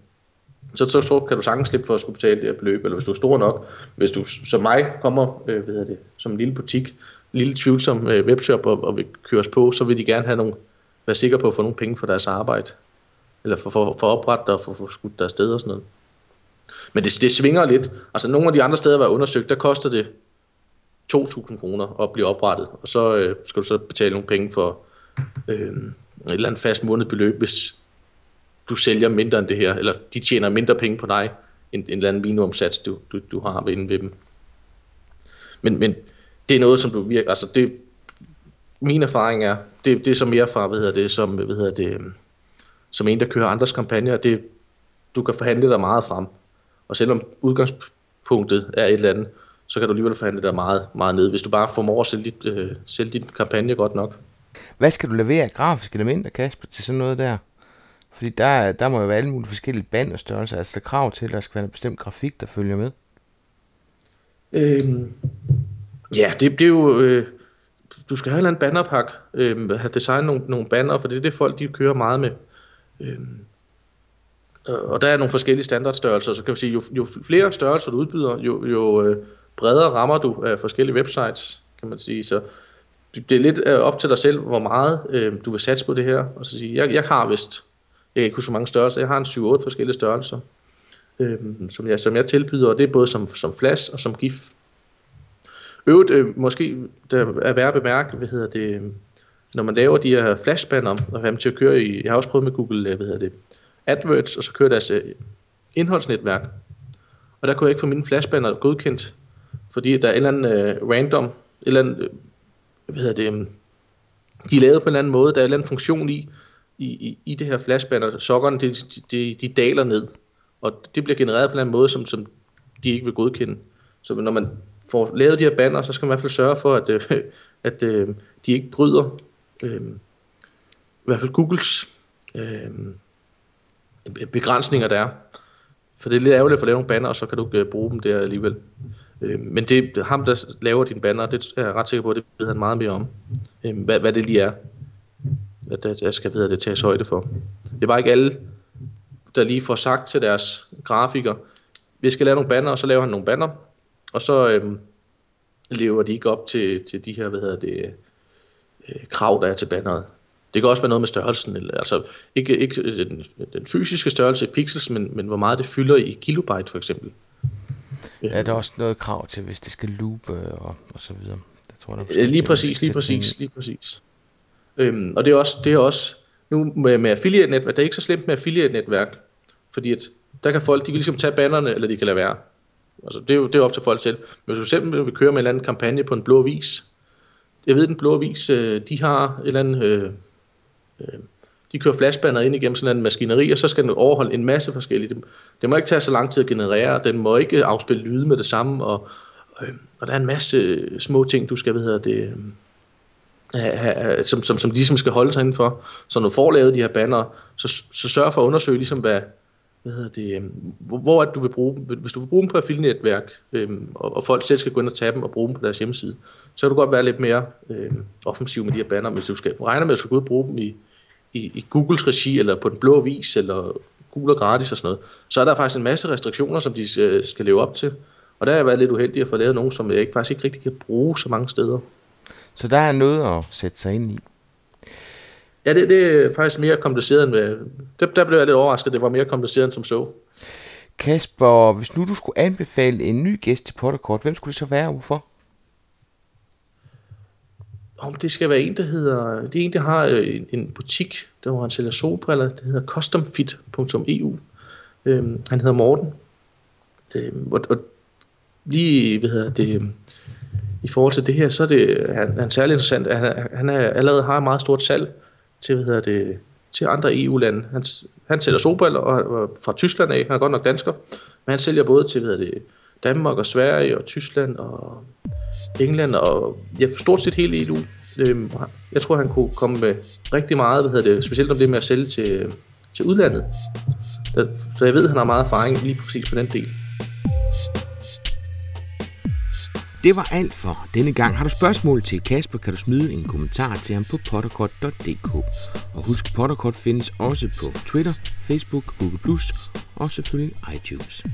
så, så, så kan du sagtens slippe for at skulle betale det her beløb, eller hvis du er stor nok. Hvis du som mig kommer øh, hvad det, som en lille butik, en lille tvivlsom øh, webshop og, og vil køres på, så vil de gerne have nogle, være sikre på at få nogle penge for deres arbejde. Eller for, for, for oprettet og for, for skudt deres sted og sådan noget. Men det, det svinger lidt. Altså nogle af de andre steder, der var undersøgt, der koster det 2.000 kroner at blive oprettet, og så øh, skal du så betale nogle penge for øh, et eller andet fast månedbeløb, hvis du sælger mindre end det her, eller de tjener mindre penge på dig, end en eller anden minimumsats, du, du, du har inde ved dem. Men, men det er noget, som du virker, altså det, min erfaring er, det, det er som mere fra, hvad hedder det, som, hvad hedder det, øhm, som en, der kører andres kampagner, det, du kan forhandle dig meget frem. Og selvom udgangspunktet er et eller andet, så kan du alligevel forhandle dig meget, meget ned, hvis du bare formår at sælge, dit, øh, sælge din kampagne godt nok. Hvad skal du levere af grafiske elementer, Kasper, til sådan noget der? Fordi der, der må jo være alle mulige forskellige bannerstørrelser, altså der er krav til, at der skal være en bestemt grafik, der følger med. Øhm, ja, det, det er jo... Øh, du skal have en bannerpak, øh, have designet nogle, nogle banner, for det er det folk, de kører meget med. Øh, og der er nogle forskellige standardstørrelser, så kan man sige, jo, jo flere størrelser du udbyder, jo, jo øh, bredere rammer du af forskellige websites, kan man sige. Så det er lidt øh, op til dig selv, hvor meget øh, du vil satse på det her. Og så sige, jeg, jeg har vist, jeg kan ikke huske så mange størrelser, jeg har en 7-8 forskellige størrelser, øh, som, jeg, som jeg tilbyder, og det er både som, som flash og som GIF. Øvrigt, øh, måske der er værd at bemærke, hvad hedder det, når man laver de her flashbanner og have dem til at køre i, jeg har også prøvet med Google, øh, hvad hedder det, AdWords, og så kører deres øh, indholdsnetværk. Og der kunne jeg ikke få mine flashbanner godkendt, fordi der er en eller anden øh, random, et eller andet, øh, hvad hedder det, øh, de er lavet på en eller anden måde, der er en eller anden funktion i, i, i, i det her flashbanner. Sokkerne, de, de, de daler ned, og det bliver genereret på en eller anden måde, som, som de ikke vil godkende. Så når man får lavet de her banner, så skal man i hvert fald sørge for, at, øh, at øh, de ikke bryder øh, i hvert fald Googles øh, begrænsninger, der er. For det er lidt ærgerligt at få lavet nogle banner, og så kan du ikke øh, bruge dem der alligevel. Øh, men det er ham, der laver dine banner, det er jeg ret sikker på, at det ved han meget mere om. Øh, hvad, hvad det lige er, at der, der skal det tages højde for. Det er bare ikke alle, der lige får sagt til deres grafiker, vi skal lave nogle banner, og så laver han nogle banner, og så øh, lever de ikke op til, til de her, hvad hedder det, øh, krav, der er til banneret. Det kan også være noget med størrelsen, eller, altså ikke, ikke den, den fysiske størrelse i pixels, men, men hvor meget det fylder i kilobyte for eksempel. Ja, der er også noget krav til, hvis det skal loop og, og så videre. Det tror jeg, der lige præcis, lige præcis, lige præcis. Øhm, og det er også, det er også nu med, med affiliate-netværk, det er ikke så slemt med affiliate-netværk, fordi at der kan folk, de kan ligesom tage bannerne, eller de kan lade være. Altså, det er jo det er op til folk selv. Men hvis du simpelthen vil køre med en eller anden kampagne på en blå vis, jeg ved, den blå vis, øh, de har et eller andet, øh, øh, de kører flashbanner ind igennem sådan en maskineri, og så skal den overholde en masse forskellige. Det, det må ikke tage så lang tid at generere, den må ikke afspille lyde med det samme, og, øh, og der er en masse øh, små ting, du skal, hvad hedder det, øh, øh, som, som, som ligesom skal holde sig indenfor. Så når du får lavet de her banner, så, så sørg for at undersøge, ligesom, hvad, hvad hedder det, øhm, hvor, hvor at du vil bruge dem. Hvis du vil bruge dem på affiliate-netværk, øh, og, og folk selv skal gå ind og tage dem og bruge dem på deres hjemmeside, så kan du godt være lidt mere øh, offensiv med de her banner. Hvis du skal regne med, at du skal gå ud og bruge dem i, i, i Googles regi, eller på den blå vis, eller Google gratis og sådan noget, så er der faktisk en masse restriktioner, som de skal, skal leve op til. Og der har jeg været lidt uheldig at få lavet nogen, som jeg ikke, faktisk ikke rigtig kan bruge så mange steder. Så der er noget at sætte sig ind i? Ja, det, det er faktisk mere kompliceret end... Med, det, der blev jeg lidt overrasket, det var mere kompliceret end som så. Kasper, hvis nu du skulle anbefale en ny gæst til Potterkort, hvem skulle det så være og hvorfor? Om det skal være en, der hedder... Det er en, der har øh, en, en butik, der hvor han sælger solbriller. Det hedder customfit.eu. Øhm, han hedder Morten. Øhm, og, og lige, hvad hedder det... I forhold til det her, så er det han, han er særlig interessant. Han, han er, allerede har et meget stort salg til, hvad hedder det, til andre EU-lande. Han, han sælger solbriller og, og fra Tyskland af, han er godt nok dansker, men han sælger både til hvad hedder det, Danmark og Sverige og Tyskland og England og ja, stort set hele EU. Øhm, jeg tror, han kunne komme med rigtig meget, hvad hedder det, specielt om det med at sælge til, til udlandet. Så jeg ved, at han har meget erfaring lige præcis på den del. Det var alt for denne gang. Har du spørgsmål til Kasper, kan du smide en kommentar til ham på potterkort.dk. Og husk, Potterkort findes også på Twitter, Facebook, Google+, og selvfølgelig iTunes.